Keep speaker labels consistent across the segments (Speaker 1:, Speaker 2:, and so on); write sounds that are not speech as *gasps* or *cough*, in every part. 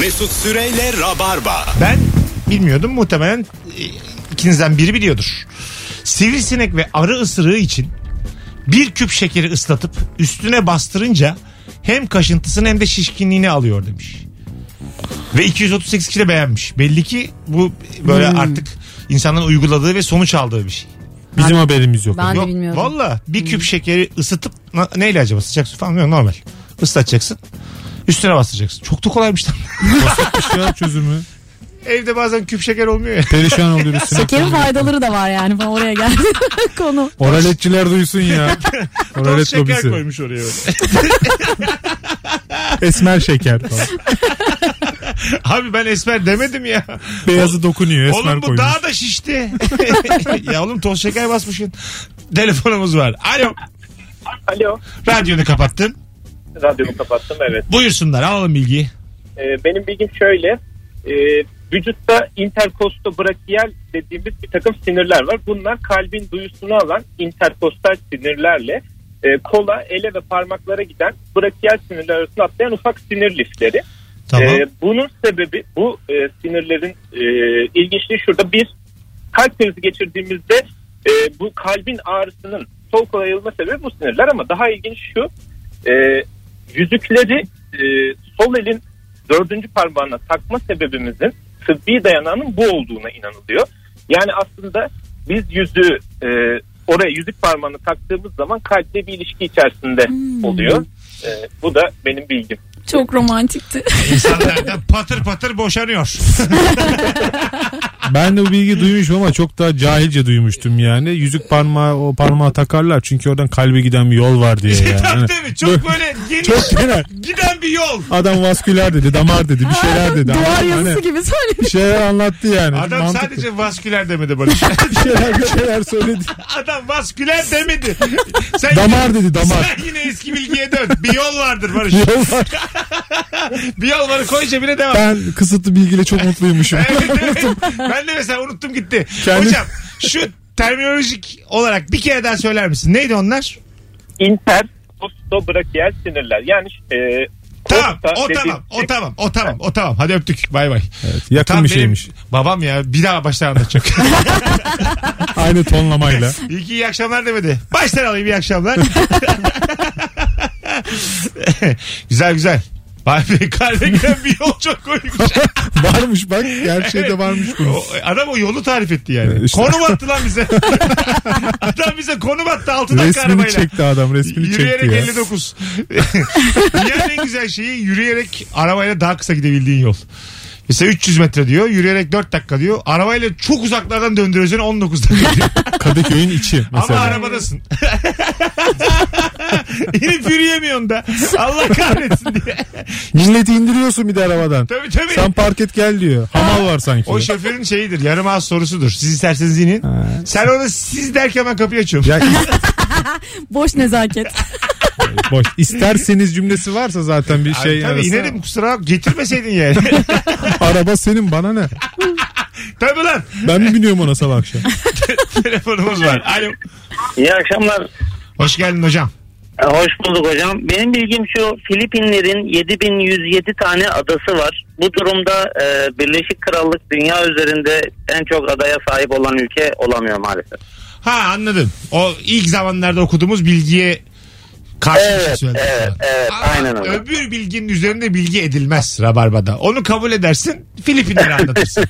Speaker 1: Mesut Süreyle Rabarba.
Speaker 2: Ben bilmiyordum muhtemelen e, ikinizden biri biliyordur. Sivrisinek ve arı ısırığı için bir küp şekeri ıslatıp üstüne bastırınca hem kaşıntısını hem de şişkinliğini alıyor demiş. Ve 238 kişi de beğenmiş. Belli ki bu böyle artık insanların uyguladığı ve sonuç aldığı bir şey.
Speaker 3: Bizim haberimiz yok.
Speaker 4: Ben de
Speaker 2: Yok
Speaker 4: bilmiyordum.
Speaker 2: valla bir küp şekeri ısıtıp na- neyle acaba sıcak su falan yok normal. Islatacaksın. Üstüne bastıracaksın. Çok da kolaymış lan.
Speaker 3: Basitmiş ya çözümü.
Speaker 2: Evde bazen küp şeker olmuyor ya.
Speaker 3: Perişan oluyoruz.
Speaker 4: Şekerin faydaları da var yani falan oraya geldi *laughs* konu.
Speaker 3: Oraletçiler duysun ya.
Speaker 2: Toz
Speaker 3: Oralet
Speaker 2: şeker
Speaker 3: lobisi.
Speaker 2: koymuş oraya. öyle.
Speaker 3: Esmer şeker falan.
Speaker 2: Abi ben esmer demedim ya.
Speaker 3: Beyazı dokunuyor esmer
Speaker 2: Oğlum bu
Speaker 3: koymuş.
Speaker 2: daha da şişti. *laughs* ya oğlum toz şeker basmışsın. Telefonumuz var. Alo.
Speaker 5: Alo.
Speaker 2: Radyonu kapattın.
Speaker 5: Radyomu kapattım evet.
Speaker 2: Buyursunlar alalım bilgiyi.
Speaker 5: Ee, benim bilgim şöyle. Ee, vücutta interkostobrakiyal dediğimiz bir takım sinirler var. Bunlar kalbin duyusunu alan interkostal sinirlerle e, kola, ele ve parmaklara giden brakiyal sinirler arasında atlayan ufak sinir lifleri.
Speaker 2: Tamam.
Speaker 5: Ee, bunun sebebi bu e, sinirlerin e, ilginçliği şurada bir kalp krizi geçirdiğimizde e, bu kalbin ağrısının sol kola yayılma sebebi bu sinirler ama daha ilginç şu e, yüzükleri e, sol elin dördüncü parmağına takma sebebimizin tıbbi dayanağının bu olduğuna inanılıyor. Yani aslında biz yüzüğü e, oraya yüzük parmağını taktığımız zaman kalple bir ilişki içerisinde oluyor. E, bu da benim bilgim.
Speaker 4: Çok romantikti. *laughs*
Speaker 2: İnsanlardan patır patır boşanıyor.
Speaker 3: Ben de bu bilgi duymuşum ama çok daha cahilce duymuştum yani. Yüzük parmağı o parmağı takarlar çünkü oradan kalbe giden bir yol var diye *laughs* yani.
Speaker 2: Tabii tabii. Çok böyle geniş
Speaker 3: Çok genel.
Speaker 2: giden bir yol.
Speaker 3: Adam vasküler dedi, damar dedi, bir şeyler dedi.
Speaker 4: Duvar
Speaker 3: Adam
Speaker 4: yazısı
Speaker 3: hani
Speaker 4: gibi
Speaker 3: Bir
Speaker 4: söylemiş.
Speaker 3: şeyler anlattı yani.
Speaker 2: Adam
Speaker 3: Mantıklı.
Speaker 2: sadece vasküler demedi Barış. *laughs*
Speaker 3: bir şeyler bir şeyler söyledi.
Speaker 2: Adam vasküler demedi. Sen
Speaker 3: Damar dedi damar.
Speaker 2: Sen yine eski bilgiye dön. Bir yol vardır Barış.
Speaker 3: Yol var.
Speaker 2: Bir yol var koy cebine devam.
Speaker 3: Ben kısıtlı bilgiyle çok mutluymuşum. *laughs*
Speaker 2: Evet, evet. ben de mesela unuttum gitti.
Speaker 3: Kendi-
Speaker 2: Hocam şu terminolojik olarak bir kere daha söyler misin? Neydi onlar?
Speaker 5: interkostobrakiyal sinirler. Yani e,
Speaker 2: Tamam o tamam o
Speaker 5: şey-
Speaker 2: tamam o tamam o tamam. Hadi öptük bay bay.
Speaker 3: Yakın
Speaker 2: Tam
Speaker 3: bir şeymiş.
Speaker 2: Babam ya bir daha baştan anlatacak. *laughs*
Speaker 3: Aynı tonlamayla.
Speaker 2: İyi ki iyi akşamlar demedi. Baştan alayım iyi akşamlar. *laughs* *laughs* güzel güzel. Kalbe giden bir yol çok koymuş. *laughs*
Speaker 3: varmış bak gerçeğde varmış bunun.
Speaker 2: O, adam o yolu tarif etti yani.
Speaker 3: İşte.
Speaker 2: Konum attı lan bize. *laughs* adam bize konum attı 6 dakika
Speaker 3: Resmini
Speaker 2: arabayla.
Speaker 3: çekti adam resmini
Speaker 2: Yürüyerek
Speaker 3: çekti ya.
Speaker 2: 59. Dünyanın en güzel şeyi yürüyerek arabayla daha kısa gidebildiğin yol. Mesela 300 metre diyor. Yürüyerek 4 dakika diyor. Arabayla çok uzaklardan döndürüyorsun 19 dakika diyor. *laughs*
Speaker 3: Kadıköy'ün içi
Speaker 2: Ama
Speaker 3: mesela.
Speaker 2: arabadasın. *laughs* İnip yürüyemiyorsun da. Allah kahretsin diye.
Speaker 3: Milleti indiriyorsun bir de arabadan.
Speaker 2: Tabii tabii.
Speaker 3: Sen park et gel diyor. Hamal var sanki.
Speaker 2: O şoförün şeyidir. Yarım ağız sorusudur. Siz isterseniz inin.
Speaker 3: Ha.
Speaker 2: Sen ona siz derken ben kapıyı açıyorum.
Speaker 3: Ya *laughs* *laughs*
Speaker 4: Boş nezaket. *laughs*
Speaker 3: boş. İsterseniz cümlesi varsa zaten bir
Speaker 2: Abi
Speaker 3: şey.
Speaker 2: tabii inerim kusura bak getirmeseydin yani. *laughs*
Speaker 3: Araba senin bana ne?
Speaker 2: tabii lan.
Speaker 3: Ben mi biniyorum ona sabah akşam?
Speaker 2: Telefonumuz var. Alo.
Speaker 6: İyi akşamlar.
Speaker 2: Hoş geldin hocam.
Speaker 6: E, Hoş bulduk hocam. Benim bilgim şu Filipinlerin 7107 tane adası var. Bu durumda e, Birleşik Krallık dünya üzerinde en çok adaya sahip olan ülke olamıyor maalesef.
Speaker 2: Ha anladım. O ilk zamanlarda okuduğumuz bilgiye karşı bir şey
Speaker 6: Evet,
Speaker 2: söyledin.
Speaker 6: evet, evet,
Speaker 2: Ama
Speaker 6: aynen öyle.
Speaker 2: Öbür bilginin üzerinde bilgi edilmez Rabarba'da. Onu kabul edersin Filipinleri anlatırsın.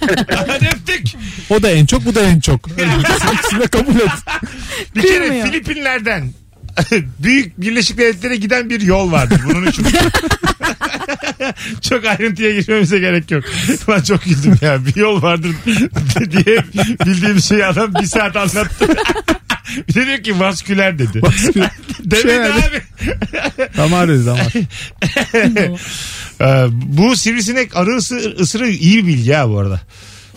Speaker 2: Hadi *laughs* *laughs* öptük.
Speaker 3: O da en çok bu da en çok. *laughs* İkisini kabul et.
Speaker 2: Bir kere. Filipinlerden *laughs* Büyük Birleşik Devletlere giden bir yol vardır bunun için. *laughs* çok ayrıntıya girmemize gerek yok. Ben çok güldüm ya. Bir yol vardır diye bildiğim şeyi adam bir saat anlattı. *laughs* bir de diyor ki vasküler dedi.
Speaker 3: Vasküler.
Speaker 2: Demedi
Speaker 3: Şey yani.
Speaker 2: abi.
Speaker 3: Damar dedi damar.
Speaker 2: Ee, bu sivrisinek arı ısı, ısırığı iyi bir bilgi ha bu arada.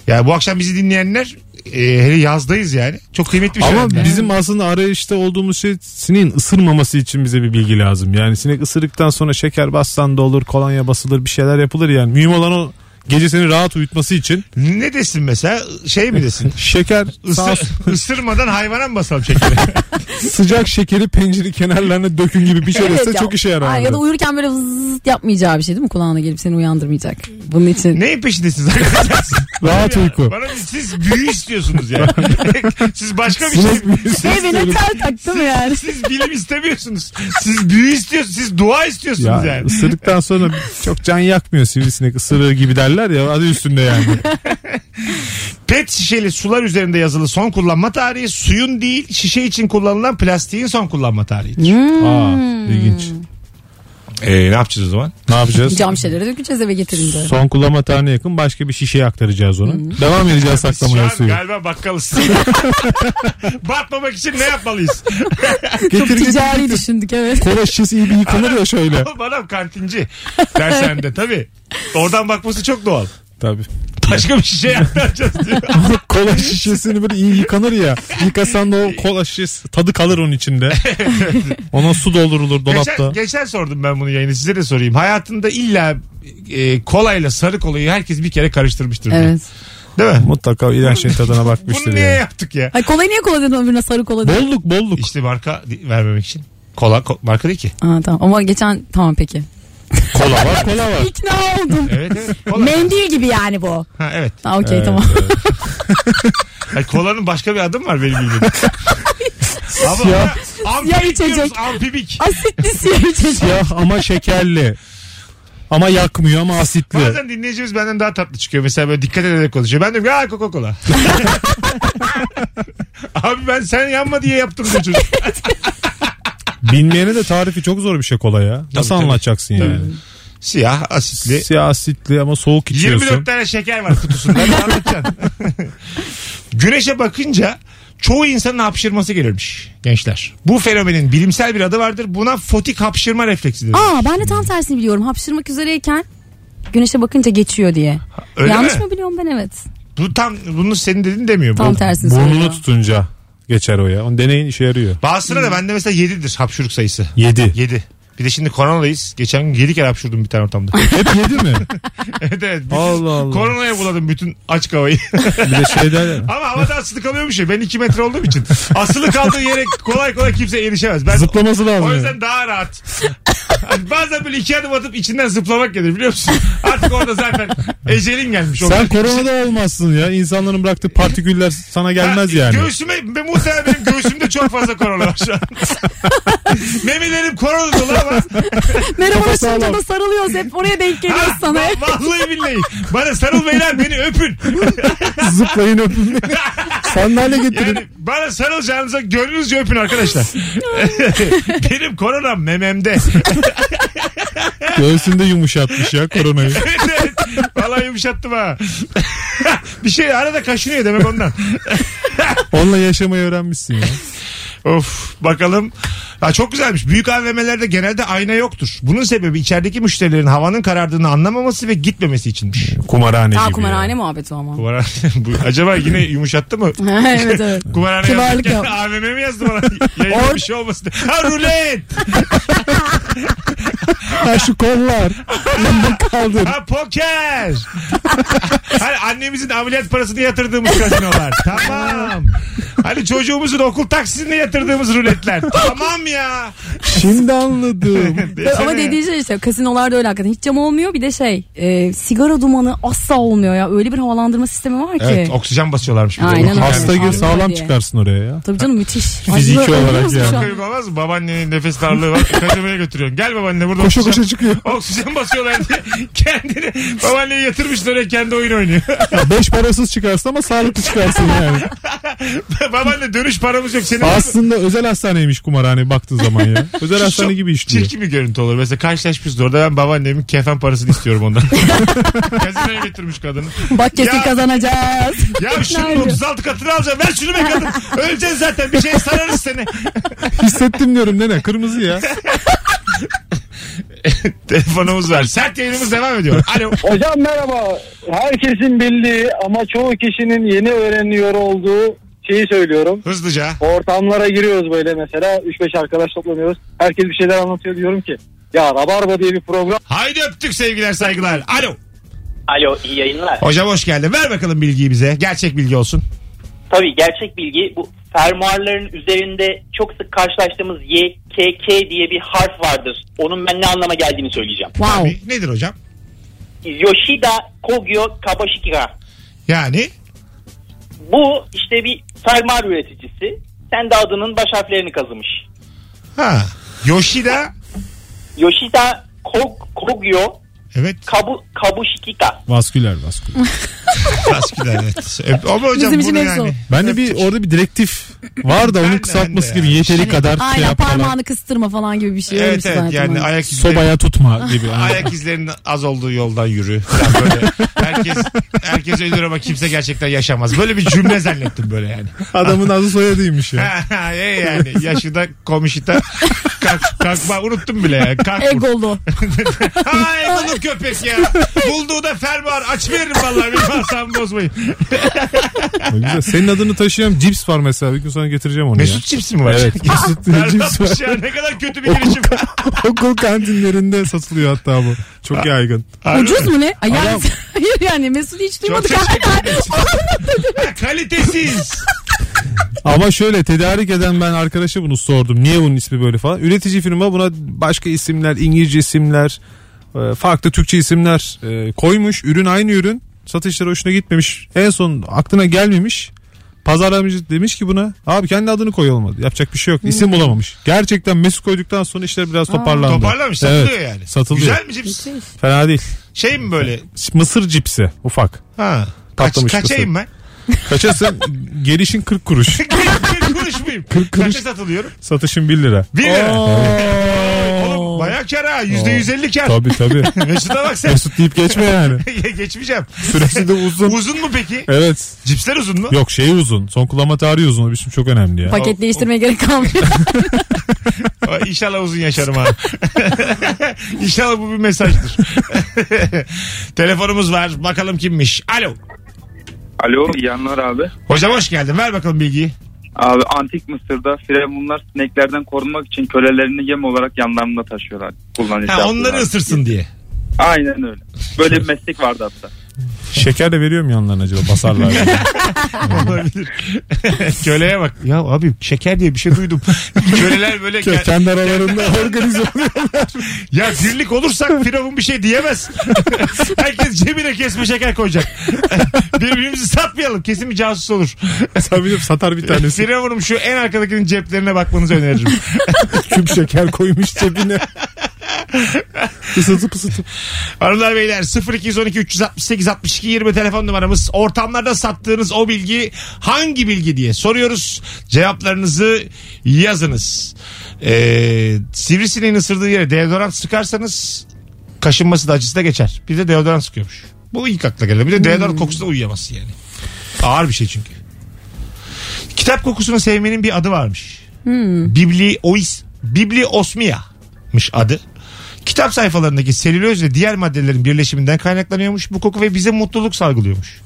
Speaker 2: Yani bu akşam bizi dinleyenler e, hele yazdayız yani. Çok kıymetli bir şey.
Speaker 3: Ama
Speaker 2: de.
Speaker 3: bizim aslında arayışta olduğumuz şey sineğin ısırmaması için bize bir bilgi lazım. Yani sinek ısırıktan sonra şeker bassan da olur, kolonya basılır, bir şeyler yapılır yani. Mühim olan o Gece seni rahat uyutması için
Speaker 2: Ne desin mesela? Şey mi desin? *laughs*
Speaker 3: şeker
Speaker 2: Isır, *laughs* ısırmadan hayvana mı basalım şekeri? *laughs*
Speaker 3: sıcak şekeri pencere kenarlarına dökün gibi bir şey dese
Speaker 4: ya.
Speaker 3: çok işe yarar.
Speaker 4: Ay, ya da uyurken böyle vızzt yapmayacağı bir şey değil mi? Kulağına gelip seni uyandırmayacak. Bunun için.
Speaker 2: Neyin peşindesiniz arkadaşlar?
Speaker 3: Rahat uyku.
Speaker 2: Bana siz büyü istiyorsunuz ya. siz başka bir şey.
Speaker 4: Şey beni
Speaker 3: istiyorum.
Speaker 4: tel taktı mı yani?
Speaker 2: Siz bilim istemiyorsunuz. Siz büyü istiyorsunuz. Siz dua istiyorsunuz
Speaker 3: Ya
Speaker 2: yani.
Speaker 3: ısırdıktan sonra çok can yakmıyor sivrisinek ısırığı gibi derler ya adı üstünde yani. *laughs*
Speaker 2: Pet şişeli sular üzerinde yazılı son kullanma tarihi suyun değil şişe için kullanılan plastiğin son kullanma tarihidir.
Speaker 3: Aa, ilginç.
Speaker 2: Ee, ne yapacağız o zaman?
Speaker 3: Ne yapacağız?
Speaker 4: Cam şişeleri dökeceğiz eve getirince.
Speaker 3: Son kullanma tarihine yakın başka bir şişeye aktaracağız onu. Devam edeceğiz saklamaya suyu.
Speaker 2: galiba bakkalız. *laughs* Batmamak için ne yapmalıyız? *laughs*
Speaker 4: Çok
Speaker 3: Getir
Speaker 4: ticari düşündük evet.
Speaker 3: Kola şişesi iyi bir yıkanır ya şöyle. *laughs*
Speaker 2: Oğlum adam kantinci. Dershanede tabii. Oradan bakması çok doğal.
Speaker 3: Tabii. *laughs*
Speaker 2: Başka bir şişe aktaracağız diyor. *laughs*
Speaker 3: kola şişesini böyle iyi yıkanır ya. Yıkasan da o kola şişesi tadı kalır onun içinde. Ona su doldurulur dolapta.
Speaker 2: geçen, geçen sordum ben bunu yayını size de sorayım. Hayatında illa e, kolayla sarı kolayı herkes bir kere karıştırmıştır. diye.
Speaker 4: Evet.
Speaker 2: Değil mi?
Speaker 3: Mutlaka iğrenç şeyin *laughs* tadına bakmıştır
Speaker 2: Bunu niye
Speaker 3: ya.
Speaker 2: yaptık ya?
Speaker 4: Ay kolayı niye kola dedin öbürüne sarı kola dedin?
Speaker 3: Bolluk bolluk.
Speaker 2: İşte marka di- vermemek için. Kola ko- marka değil ki.
Speaker 4: Aa, tamam ama geçen tamam peki.
Speaker 3: Kola var *laughs* kola var.
Speaker 4: İkna oldum.
Speaker 2: Evet evet. Kola.
Speaker 4: Mendil gibi yani bu.
Speaker 2: ha, evet.
Speaker 4: Ha okey
Speaker 3: Evet, *laughs*
Speaker 4: tamam.
Speaker 2: Ay, kolanın başka bir adı mı var benim bildiğim? *laughs* Ama
Speaker 3: Siyah.
Speaker 2: ampibik
Speaker 4: içecek.
Speaker 2: diyoruz ampibik.
Speaker 4: Asitli siyah içecek.
Speaker 3: Siyah ama şekerli. Ama yakmıyor ama asitli.
Speaker 2: Bazen dinleyicimiz benden daha tatlı çıkıyor. Mesela böyle dikkat ederek konuşuyor. Ben diyorum ya Coca Cola. Abi ben sen yanma diye yaptım diyor çocuk.
Speaker 3: Bilmeyene de tarifi çok zor bir şey kola ya. Nasıl
Speaker 2: tabii.
Speaker 3: anlatacaksın yani?
Speaker 2: Siyah asitli.
Speaker 3: Siyah asitli ama soğuk içiyorsun.
Speaker 2: 24 tane şeker var kutusunda. Ne anlatacaksın? *laughs* Güneşe bakınca çoğu insanın hapşırması gelirmiş gençler. Bu fenomenin bilimsel bir adı vardır. Buna fotik hapşırma refleksi denir.
Speaker 4: Aa ben de tam tersini biliyorum. Hapşırmak üzereyken güneşe bakınca geçiyor diye.
Speaker 2: Öyle
Speaker 4: Yanlış
Speaker 2: mi?
Speaker 4: mı biliyorum ben evet.
Speaker 2: Bu tam bunu senin dediğin demiyor.
Speaker 4: Tam
Speaker 2: Bu-
Speaker 4: tersini
Speaker 3: Burnunu
Speaker 4: söylüyor.
Speaker 3: tutunca geçer o ya. Onu deneyin işe yarıyor.
Speaker 2: Bazısına da bende mesela 7'dir hapşuruk sayısı.
Speaker 3: 7.
Speaker 2: 7. Bir de şimdi koronadayız. Geçen gün 7 kere hapşurdum bir tane ortamda. *laughs*
Speaker 3: Hep 7 mi? *laughs*
Speaker 2: evet evet. Bütün
Speaker 3: Allah Allah.
Speaker 2: Koronaya buladım bütün açık havayı.
Speaker 3: Bir de şeyler *laughs*
Speaker 2: Ama havada asılı kalıyormuş ya. Ben 2 metre olduğum için. Asılı kaldığı yere kolay kolay kimse erişemez. Ben
Speaker 3: zıplaması lazım.
Speaker 2: O
Speaker 3: yani.
Speaker 2: yüzden daha rahat. Hani bazen böyle iki adım atıp içinden zıplamak gelir biliyor musun? Artık orada zaten ecelin gelmiş.
Speaker 3: Sen koronada olmazsın ya. İnsanların bıraktığı partiküller sana gelmez
Speaker 2: Ha,
Speaker 3: yani.
Speaker 2: Göğsüme, muhtemelen benim göğsümde çok fazla korona var şu an. *laughs* Memelerim korona dolu *laughs* ama.
Speaker 4: Merhaba
Speaker 3: sağlam.
Speaker 4: da sarılıyoruz hep oraya denk geliyoruz
Speaker 2: Ha,
Speaker 4: sana.
Speaker 2: va- vallahi billahi. Bana sarılmayın beni öpün. *laughs*
Speaker 3: Zıplayın öpün beni. Sandalye getirin.
Speaker 2: Yani bana sarılacağınıza gönlünüzce öpün arkadaşlar. benim koronam mememde.
Speaker 3: Göğsünde yumuşatmış ya koronayı.
Speaker 2: evet evet. Vallahi yumuşattım ha. bir şey arada kaşınıyor demek ondan.
Speaker 3: Onunla yaşamayı öğrenmişsin ya.
Speaker 2: Of bakalım. Ha, çok güzelmiş. Büyük AVM'lerde genelde ayna yoktur. Bunun sebebi içerideki müşterilerin havanın karardığını anlamaması ve gitmemesi içinmiş.
Speaker 3: Kumarhane
Speaker 4: Ha
Speaker 3: gibi.
Speaker 4: kumarhane
Speaker 3: ya.
Speaker 4: muhabbeti ama.
Speaker 2: Kumarhane, *laughs* bu, acaba yine yumuşattı mı? *laughs*
Speaker 4: evet evet. *laughs*
Speaker 2: Kumarhane
Speaker 4: Kibarlık
Speaker 2: yazarken
Speaker 4: yap.
Speaker 2: AVM mi yazdı bana? Yayında
Speaker 4: Or-
Speaker 2: bir şey olmasın. Ha rulet.
Speaker 3: Ha şu kollar. Elinde kaldır.
Speaker 2: Ha poker. hani annemizin ameliyat parasını yatırdığımız kasinolar. Tamam. Hani çocuğumuzun okul taksisine yatırdığımız ruletler. Tamam ya.
Speaker 3: Şimdi anladım. *laughs*
Speaker 4: Ama dediği şey işte kasinolarda öyle hakikaten. Hiç cam olmuyor bir de şey e, sigara dumanı asla olmuyor ya. Öyle bir havalandırma sistemi var ki.
Speaker 2: Evet oksijen basıyorlarmış. bir de.
Speaker 4: Aynen öyle.
Speaker 3: Hasta gir
Speaker 4: Anladım
Speaker 3: sağlam
Speaker 4: diye.
Speaker 3: çıkarsın oraya ya.
Speaker 4: Tabii canım müthiş. *laughs*
Speaker 3: Fiziki
Speaker 4: Ay,
Speaker 3: olarak
Speaker 4: ölüyorsun
Speaker 3: yani.
Speaker 4: şu an.
Speaker 2: Mı? Babaannenin nefes darlığı var. *laughs* Kaçırmaya götürüyorsun. Gel babaanne burada
Speaker 3: Koşa
Speaker 2: oksijen,
Speaker 3: koşa çıkıyor.
Speaker 2: oksijen basıyorlar diye. Kendini babaanneyi yatırmışlar oraya kendi oyun oynuyor.
Speaker 3: Ya beş parasız çıkarsın ama sağlıklı çıkarsın yani.
Speaker 2: babaanne dönüş paramız yok. Senin
Speaker 3: Aslında özel hastaneymiş kumarhane baktığın zaman ya. *laughs* Özel hastane gibi işliyor.
Speaker 2: Çirkin bir görüntü olur. Mesela karşılaşmışız orada ben babaannemin kefen parasını istiyorum ondan. *laughs* Gazinoya götürmüş kadını.
Speaker 4: Bak kesin
Speaker 2: Ya-
Speaker 4: kazanacağız.
Speaker 2: Ya *laughs* şunun
Speaker 4: Nerede?
Speaker 2: 36 katını alacağım. Ver şunu be kadın. Öleceksin zaten. Bir şey sararız seni.
Speaker 3: Hissettim diyorum nene kırmızı ya.
Speaker 2: Telefonumuz var. Sert yayınımız devam ediyor. Alo.
Speaker 7: Hocam merhaba. Herkesin bildiği ama çoğu kişinin yeni öğreniyor olduğu şeyi söylüyorum.
Speaker 2: Hızlıca.
Speaker 7: Ortamlara giriyoruz böyle mesela. 3-5 arkadaş toplanıyoruz. Herkes bir şeyler anlatıyor diyorum ki. Ya Rabarba diye bir program
Speaker 2: Haydi öptük sevgiler saygılar. Alo.
Speaker 8: Alo iyi yayınlar.
Speaker 2: Hocam hoş geldin. Ver bakalım bilgiyi bize. Gerçek bilgi olsun.
Speaker 8: Tabii gerçek bilgi bu fermuarların üzerinde çok sık karşılaştığımız Y, K, K diye bir harf vardır. Onun ben ne anlama geldiğini söyleyeceğim.
Speaker 4: Wow.
Speaker 2: Tabii. Nedir hocam?
Speaker 8: Yoshida Kogyo Kabashikira.
Speaker 2: Yani
Speaker 8: Bu işte bir fermuar üreticisi. Kendi adının baş harflerini kazımış.
Speaker 2: ha Yoshida
Speaker 8: Yoshida Kog, Kogyo
Speaker 2: evet
Speaker 8: Kabu, Kabushikika.
Speaker 3: Vasküler vasküler. *laughs*
Speaker 2: Vasküler evet. E, Ama hocam
Speaker 4: Bizim için
Speaker 2: bunu
Speaker 4: hepsi
Speaker 2: yani.
Speaker 3: Ben de bir orada bir direktif var da
Speaker 2: Ben de,
Speaker 3: onun
Speaker 2: ben
Speaker 3: kısaltması
Speaker 2: de
Speaker 3: gibi
Speaker 2: ya.
Speaker 3: yeteri kadar şey
Speaker 4: Aynen
Speaker 3: yap falan.
Speaker 4: parmağını kıstırma falan gibi bir şey.
Speaker 2: Evet evet
Speaker 4: zannettim
Speaker 2: yani
Speaker 4: ben.
Speaker 2: ayak izleri,
Speaker 3: Sobaya tutma gibi.
Speaker 2: ayak izlerinin az olduğu yoldan yürü. Yani böyle herkes herkes ölür ama kimse gerçekten yaşamaz. Böyle bir cümle zannettim böyle yani.
Speaker 3: Adamın adı soyadıymış ya. *laughs*
Speaker 2: e yani yaşı da komşita kalk, kalkma unuttum bile yani. Kalk vur.
Speaker 4: Egolu.
Speaker 2: Ay bunu köpek ya. *laughs* Bulduğu da fermuar. Aç veririm vallahi. Bir asabımı bozmayın.
Speaker 3: Güzel. Senin adını taşıyan cips var mesela. Bir gün sonra getireceğim onu
Speaker 2: Mesut çipsi mi var?
Speaker 3: Evet. *laughs* Mesut cips
Speaker 2: Berbatmış
Speaker 3: var.
Speaker 2: ya. Ne kadar kötü bir girişim. *laughs*
Speaker 3: Okul kantinlerinde satılıyor hatta bu. Çok yaygın.
Speaker 4: Ucuz mu ne? Ay, yani, hayır yani Mesut hiç
Speaker 2: Çok
Speaker 4: duymadık.
Speaker 2: teşekkür ederim. Ha, Kalitesiz.
Speaker 3: Ama şöyle tedarik eden ben arkadaşa bunu sordum. Niye bunun ismi böyle falan. Üretici firma buna başka isimler, İngilizce isimler, farklı Türkçe isimler e, koymuş. Ürün aynı ürün. Satışları hoşuna gitmemiş. En son aklına gelmemiş. Pazarlamacı demiş ki buna abi kendi adını koy olmadı. Yapacak bir şey yok. İsim bulamamış. Gerçekten Mesut koyduktan sonra işler biraz toparlandı.
Speaker 2: Toparlamış. Satılıyor
Speaker 3: Evet,
Speaker 2: yani.
Speaker 3: Satılıyor.
Speaker 2: Güzel mi cips?
Speaker 3: Fena değil.
Speaker 2: Şey mi böyle?
Speaker 3: Mısır cipsi ufak.
Speaker 2: Ha. Kaç,
Speaker 3: Patlamış
Speaker 2: kaçayım ben?
Speaker 3: Kaçasın *laughs* gelişin 40 kuruş.
Speaker 2: 40 kuruş muyum?
Speaker 3: Kırk kuruş.
Speaker 2: Kaça satılıyorum?
Speaker 3: Satışın 1 lira.
Speaker 2: 1 lira. Oğlum bayağı kar ha. %150 kar.
Speaker 3: Tabii tabii. *laughs*
Speaker 2: Mesut'a bak sen.
Speaker 3: Mesut deyip geçme yani. *laughs*
Speaker 2: Geçmeyeceğim.
Speaker 3: Süresi de uzun.
Speaker 2: Uzun mu peki?
Speaker 3: Evet.
Speaker 2: Cipsler uzun mu?
Speaker 3: Yok şey uzun. Son kullanma tarihi uzun. O biçim çok önemli ya.
Speaker 4: Paket değiştirmeye gerek kalmıyor. *laughs*
Speaker 2: İnşallah uzun yaşarım ha. İnşallah bu bir mesajdır. Telefonumuz var. Bakalım kimmiş. Alo.
Speaker 9: Alo yanlar abi.
Speaker 2: Hocam hoş geldin. Ver bakalım bilgiyi.
Speaker 9: Abi antik Mısır'da firavunlar sineklerden korunmak için kölelerini yem olarak yanlarında taşıyorlar. Kullanıcı
Speaker 2: Ha, onları ısırsın diye.
Speaker 9: Aynen öyle. Böyle bir meslek vardı hatta.
Speaker 3: Şeker de veriyor mu yanlarına acaba basarlar. *laughs*
Speaker 2: Olabilir. *laughs* Köleye bak. Ya abi şeker diye bir şey duydum. Köleler böyle
Speaker 3: Ke- Kendi aralarında organize oluyor.
Speaker 2: ya birlik olursak Firavun bir şey diyemez. *laughs* Herkes cebine kesme şeker koyacak. Birbirimizi satmayalım. Kesin bir casus olur.
Speaker 3: Tabii satar bir tanesi.
Speaker 2: Firavun'um şu en arkadakinin ceplerine bakmanızı öneririm.
Speaker 3: Küp şeker koymuş cebine. Isıtıp ısıtıp.
Speaker 2: Hanımlar beyler 0212 368 62 20 telefon numaramız. Ortamlarda sattığınız o bilgi hangi bilgi diye soruyoruz. Cevaplarınızı yazınız. Ee, sivrisineğin ısırdığı yere deodorant sıkarsanız kaşınması da acısı da geçer. Bir de deodorant sıkıyormuş. Bu ilk akla geliyor. Bir de deodorant kokusu da uyuyamazsın yani. Ağır bir şey çünkü. Kitap kokusunu sevmenin bir adı varmış. Bibli ois Bibliosmia'mış adı. Kitap sayfalarındaki selüloz ve diğer maddelerin birleşiminden kaynaklanıyormuş bu koku ve bize mutluluk salgılıyormuş.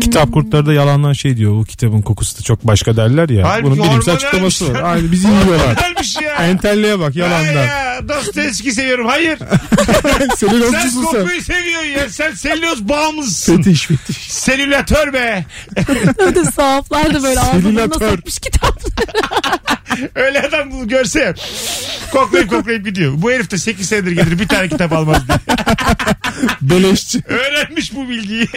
Speaker 3: Kitap kurtları da yalandan şey diyor. Bu kitabın kokusu da çok başka derler ya.
Speaker 2: Halbuki
Speaker 3: Bunun bilimsel açıklaması var.
Speaker 2: lan.
Speaker 3: Aynı bizi yiyorlar.
Speaker 2: Ya.
Speaker 3: Entelliğe bak yalandan.
Speaker 2: ya Dostoyevski seviyorum. Hayır. *laughs*
Speaker 3: Senin
Speaker 2: Sen
Speaker 3: sen.
Speaker 2: kokuyu seviyorsun ya. Sen selüloz bağımlısın.
Speaker 3: Fetiş fetiş.
Speaker 2: Selülatör be. *laughs*
Speaker 4: Öyle sahaflar da böyle ağzına
Speaker 3: Selülatör.
Speaker 4: sokmuş kitapları. *laughs*
Speaker 2: Öyle adam bunu görse. Koklayıp koklayıp gidiyor. Bu herif de 8 senedir gelir bir tane kitap almaz diye.
Speaker 3: Beleşçi.
Speaker 2: Öğrenmiş bu bilgiyi.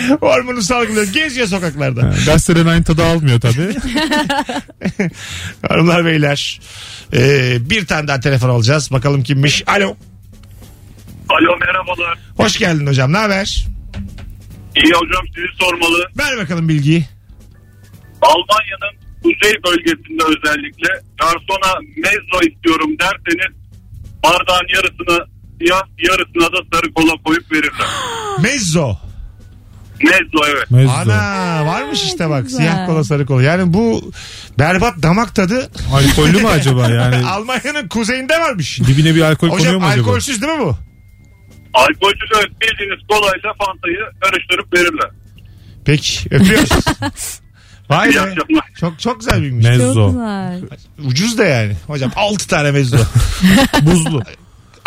Speaker 2: *laughs* Hormonu salgılıyor. Geziyor sokaklarda.
Speaker 3: Gazetelerin aynı tadı almıyor tabii. *laughs*
Speaker 2: Hanımlar beyler. Ee, bir tane daha telefon alacağız. Bakalım kimmiş. Alo.
Speaker 5: Alo merhabalar.
Speaker 2: Hoş geldin hocam. Ne haber?
Speaker 5: İyi hocam sizi sormalı.
Speaker 2: Ver bakalım bilgiyi.
Speaker 5: Almanya'nın kuzey bölgesinde özellikle garsona mezzo istiyorum derseniz bardağın yarısını siyah yarısına da sarı kola koyup verirler. *gasps*
Speaker 2: Mezzo.
Speaker 5: Mezzo evet.
Speaker 3: Mezzo.
Speaker 2: Ana varmış işte bak.
Speaker 4: güzel.
Speaker 2: Siyah kola sarı kola. Yani bu berbat damak tadı
Speaker 3: Alkollü mü acaba *laughs* yani?
Speaker 2: Almanya'nın kuzeyinde varmış.
Speaker 3: Dibine bir alkol konuyor
Speaker 2: Hocam
Speaker 3: mu acaba?
Speaker 2: alkolsüz değil mi bu?
Speaker 5: Alkolsüz evet bildiğiniz kolayla fantayı karıştırıp verirler.
Speaker 2: Peki öpüyoruz. *laughs* Vay be. Çok çok güzel bilmiş.
Speaker 3: Mezzo.
Speaker 4: Çok güzel.
Speaker 2: Ucuz da yani. Hocam 6 tane mezzo. *laughs*
Speaker 3: Buzlu.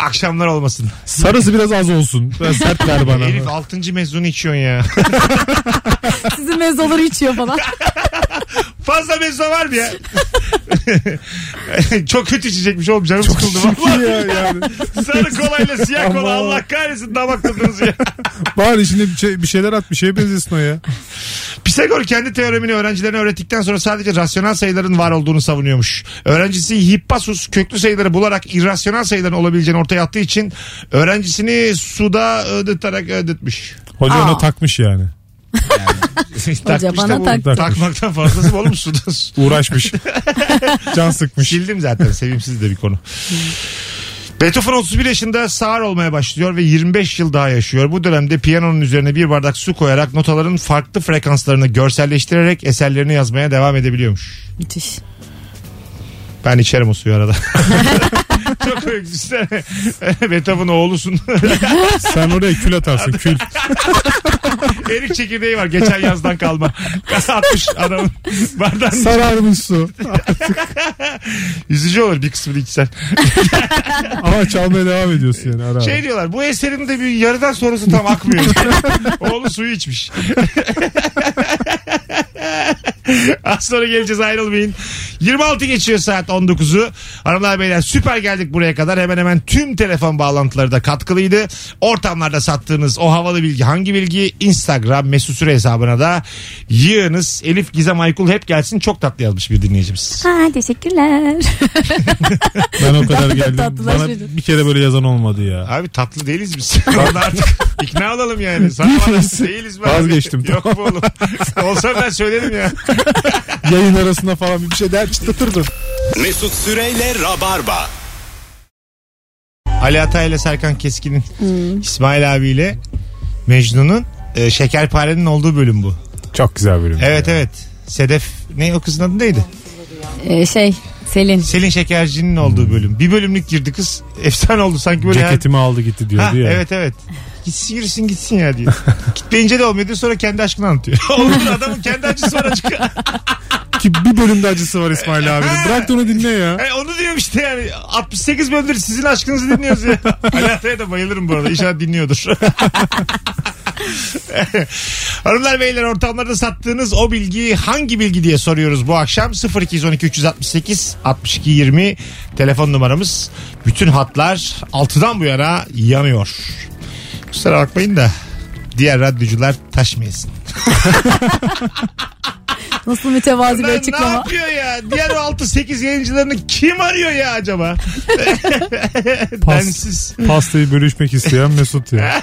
Speaker 2: Akşamlar olmasın.
Speaker 3: Sarısı biraz az olsun. Biraz sert ver bana. *laughs*
Speaker 2: Elif 6. mezunu içiyorsun ya.
Speaker 4: Sizin mezzaları içiyor falan. *laughs*
Speaker 2: Fazla mezun var mı ya? *laughs* *laughs* Çok kötü içecekmiş oğlum canım sıkıldı.
Speaker 3: Çok iyi
Speaker 2: Vallahi.
Speaker 3: ya yani. *laughs*
Speaker 2: Sarı kolayla siyah kola
Speaker 3: Ama-
Speaker 2: Allah kahretsin damak tadınız ya. *laughs*
Speaker 3: Bari içinde bir, şey, bir şeyler at bir şeye benzesin o ya.
Speaker 2: Pisagor kendi teoremini öğrencilerine öğrettikten sonra sadece rasyonel sayıların var olduğunu savunuyormuş. Öğrencisi Hippasus köklü sayıları bularak irrasyonel sayıların olabileceğini ortaya attığı için öğrencisini suda öğütterek öğütmüş.
Speaker 3: Hoca
Speaker 4: Aa.
Speaker 3: ona takmış yani. *laughs* *laughs*
Speaker 2: Takmış
Speaker 4: bana
Speaker 2: da bu-
Speaker 4: taktı.
Speaker 2: Takmaktan fazlası mı oğlum suda? *laughs*
Speaker 3: Uğraşmış. Can sıkmış.
Speaker 2: Sildim zaten sevimsiz de bir konu. Beethoven 31 yaşında sağır olmaya başlıyor ve 25 yıl daha yaşıyor. Bu dönemde piyanonun üzerine bir bardak su koyarak notaların farklı frekanslarını görselleştirerek eserlerini yazmaya devam edebiliyormuş.
Speaker 4: Müthiş.
Speaker 2: Ben içerim o suyu arada. *laughs* Çok öyle düşünsene. *laughs* Oğlusun. *laughs*
Speaker 3: Sen oraya kül atarsın kül.
Speaker 2: Erik çekirdeği var geçen yazdan kalma. Atmış adamın bardağın.
Speaker 3: Sararmış su.
Speaker 2: Yüzücü olur bir kısmını içsen.
Speaker 3: Ama çalmaya devam ediyorsun yani ara ara.
Speaker 2: Şey diyorlar bu eserin de bir yarıdan sonrası tam akmıyor. Oğlu suyu içmiş. *laughs* Az sonra geleceğiz ayrılmayın. 26 geçiyor saat 19'u. Hanımlar beyler süper geldik buraya kadar. Hemen hemen tüm telefon bağlantıları da katkılıydı. Ortamlarda sattığınız o havalı bilgi hangi bilgi? Instagram mesut süre hesabına da yığınız. Elif Gizem Aykul hep gelsin. Çok tatlı yazmış bir dinleyicimiz.
Speaker 4: Ha teşekkürler. *laughs*
Speaker 3: Ben o kadar geldim. Bana bir kere böyle yazan olmadı ya.
Speaker 2: Abi tatlı değiliz biz. *laughs* Orada artık ikna olalım yani. Sana değiliz.
Speaker 3: Vazgeçtim,
Speaker 2: Yok bu oğlum. Olsa ben söylerim ya. *laughs*
Speaker 3: Yayın arasında falan bir şey der çıtlatırdın.
Speaker 1: Mesut Süreyle Rabarba.
Speaker 2: Ali Atay ile Serkan Keskin'in İsmail abiyle Mecnun'un e, Şekerpare'nin olduğu bölüm bu.
Speaker 3: Çok güzel bölüm.
Speaker 2: Evet evet. Sedef ne o kızın adı neydi?
Speaker 4: Ee, şey Selin.
Speaker 2: Selin Şekerci'nin olduğu bölüm. Bir bölümlük girdi kız. Efsane oldu sanki böyle. her-
Speaker 3: Ceketimi aldı gitti diyordu
Speaker 2: Ha,
Speaker 3: ya.
Speaker 2: evet evet. Gitsin girsin gitsin ya diyor. *laughs* Gitmeyince de olmuyor diyor sonra kendi aşkını anlatıyor. *laughs* Oğlum *laughs* adamın kendi acısı var açık.
Speaker 3: Ki bir bölümde acısı var İsmail abinin. Bırak da onu dinle ya.
Speaker 2: E, onu diyorum işte yani 68 bölümdür sizin aşkınızı dinliyoruz ya. Ali Atay'a da bayılırım bu arada. İnşallah dinliyordur. Hanımlar beyler ortamlarda sattığınız o bilgi hangi bilgi diye soruyoruz bu akşam. 0212 368 62 20 telefon numaramız. Bütün hatlar 6'dan bu yana yanıyor. Kusura bakmayın da diğer radyocular taşmayasın. *laughs*
Speaker 4: Nasıl mütevazi bir
Speaker 2: Lan ne
Speaker 4: açıklama.
Speaker 2: yapıyor ya? Diğer o 6-8 yayıncılarını kim arıyor ya acaba? *laughs*
Speaker 3: Pas,
Speaker 2: Densiz.
Speaker 3: pastayı bölüşmek isteyen Mesut ya. *laughs*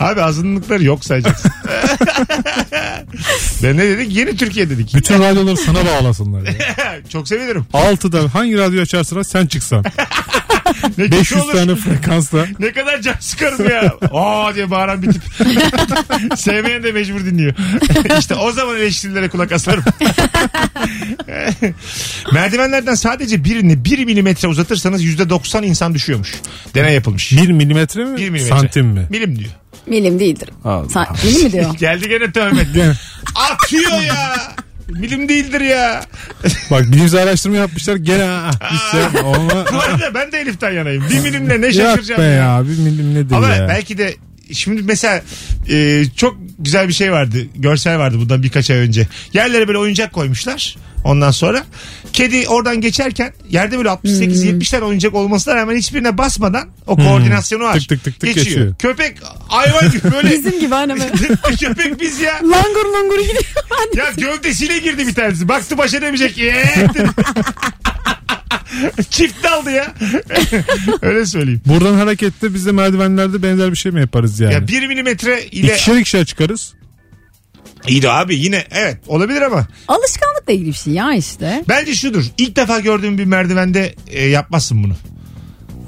Speaker 2: Abi azınlıkları yok sayacaksın. ben ne dedik? Yeni Türkiye dedik.
Speaker 3: Bütün radyoları sana bağlasınlar. Ya.
Speaker 2: Çok sevinirim.
Speaker 3: Altıda hangi radyo açarsan aç, sen çıksan.
Speaker 2: Ne
Speaker 3: 500
Speaker 2: kişi olur?
Speaker 3: tane frekansla.
Speaker 2: Ne kadar can sıkarım ya. *laughs* Aa diye bağıran bir tip. *laughs* Sevmeyen de mecbur dinliyor. *laughs* işte o zaman eleştirilere kulak asarım. Merdivenlerden sadece birini 1 milimetre uzatırsanız %90 insan düşüyormuş. Deney yapılmış.
Speaker 3: 1 milimetre mi?
Speaker 2: 1 milimetre.
Speaker 3: Santim mi?
Speaker 2: Milim diyor.
Speaker 4: Milim değildir.
Speaker 3: Allah.
Speaker 4: Sen, milim mi diyor?
Speaker 2: Geldi gene töhmet.
Speaker 3: Gene-
Speaker 2: Atıyor ya. Milim değildir ya.
Speaker 3: Bak bilimsel araştırma yapmışlar gene ha, hiç şey yapma. Olma.
Speaker 2: Bu arada ben de Elif'ten yanayım. Bir milimle ne
Speaker 3: Yok
Speaker 2: şaşıracağım
Speaker 3: be
Speaker 2: ya.
Speaker 3: ya bir milim nedir
Speaker 2: Ama
Speaker 3: ya.
Speaker 2: belki de şimdi mesela e, çok güzel bir şey vardı. Görsel vardı bundan birkaç ay önce. Yerlere böyle oyuncak koymuşlar. Ondan sonra kedi oradan geçerken yerde böyle 68-70 tane oyuncak olmasına rağmen hiçbirine basmadan o koordinasyonu var.
Speaker 3: Tık tık tık tık geçiyor.
Speaker 2: Köpek hayvan gibi böyle
Speaker 4: Bizim gibi anne *laughs* böyle.
Speaker 2: köpek biz ya.
Speaker 4: Langur langur gidiyor.
Speaker 2: Ya gövdesiyle girdi bir tanesi. Baktı başa demeyecek. Dedi. *laughs* *laughs* Çift daldı ya. *laughs* Öyle söyleyeyim.
Speaker 3: Buradan hareketle biz de merdivenlerde benzer bir şey mi yaparız yani?
Speaker 2: Ya bir milimetre ile...
Speaker 3: İkişer ikişer çıkarız.
Speaker 2: İyi de abi yine evet olabilir ama.
Speaker 4: Alışkanlıkla ilgili bir şey ya işte.
Speaker 2: Bence şudur. İlk defa gördüğüm bir merdivende e, yapmazsın bunu.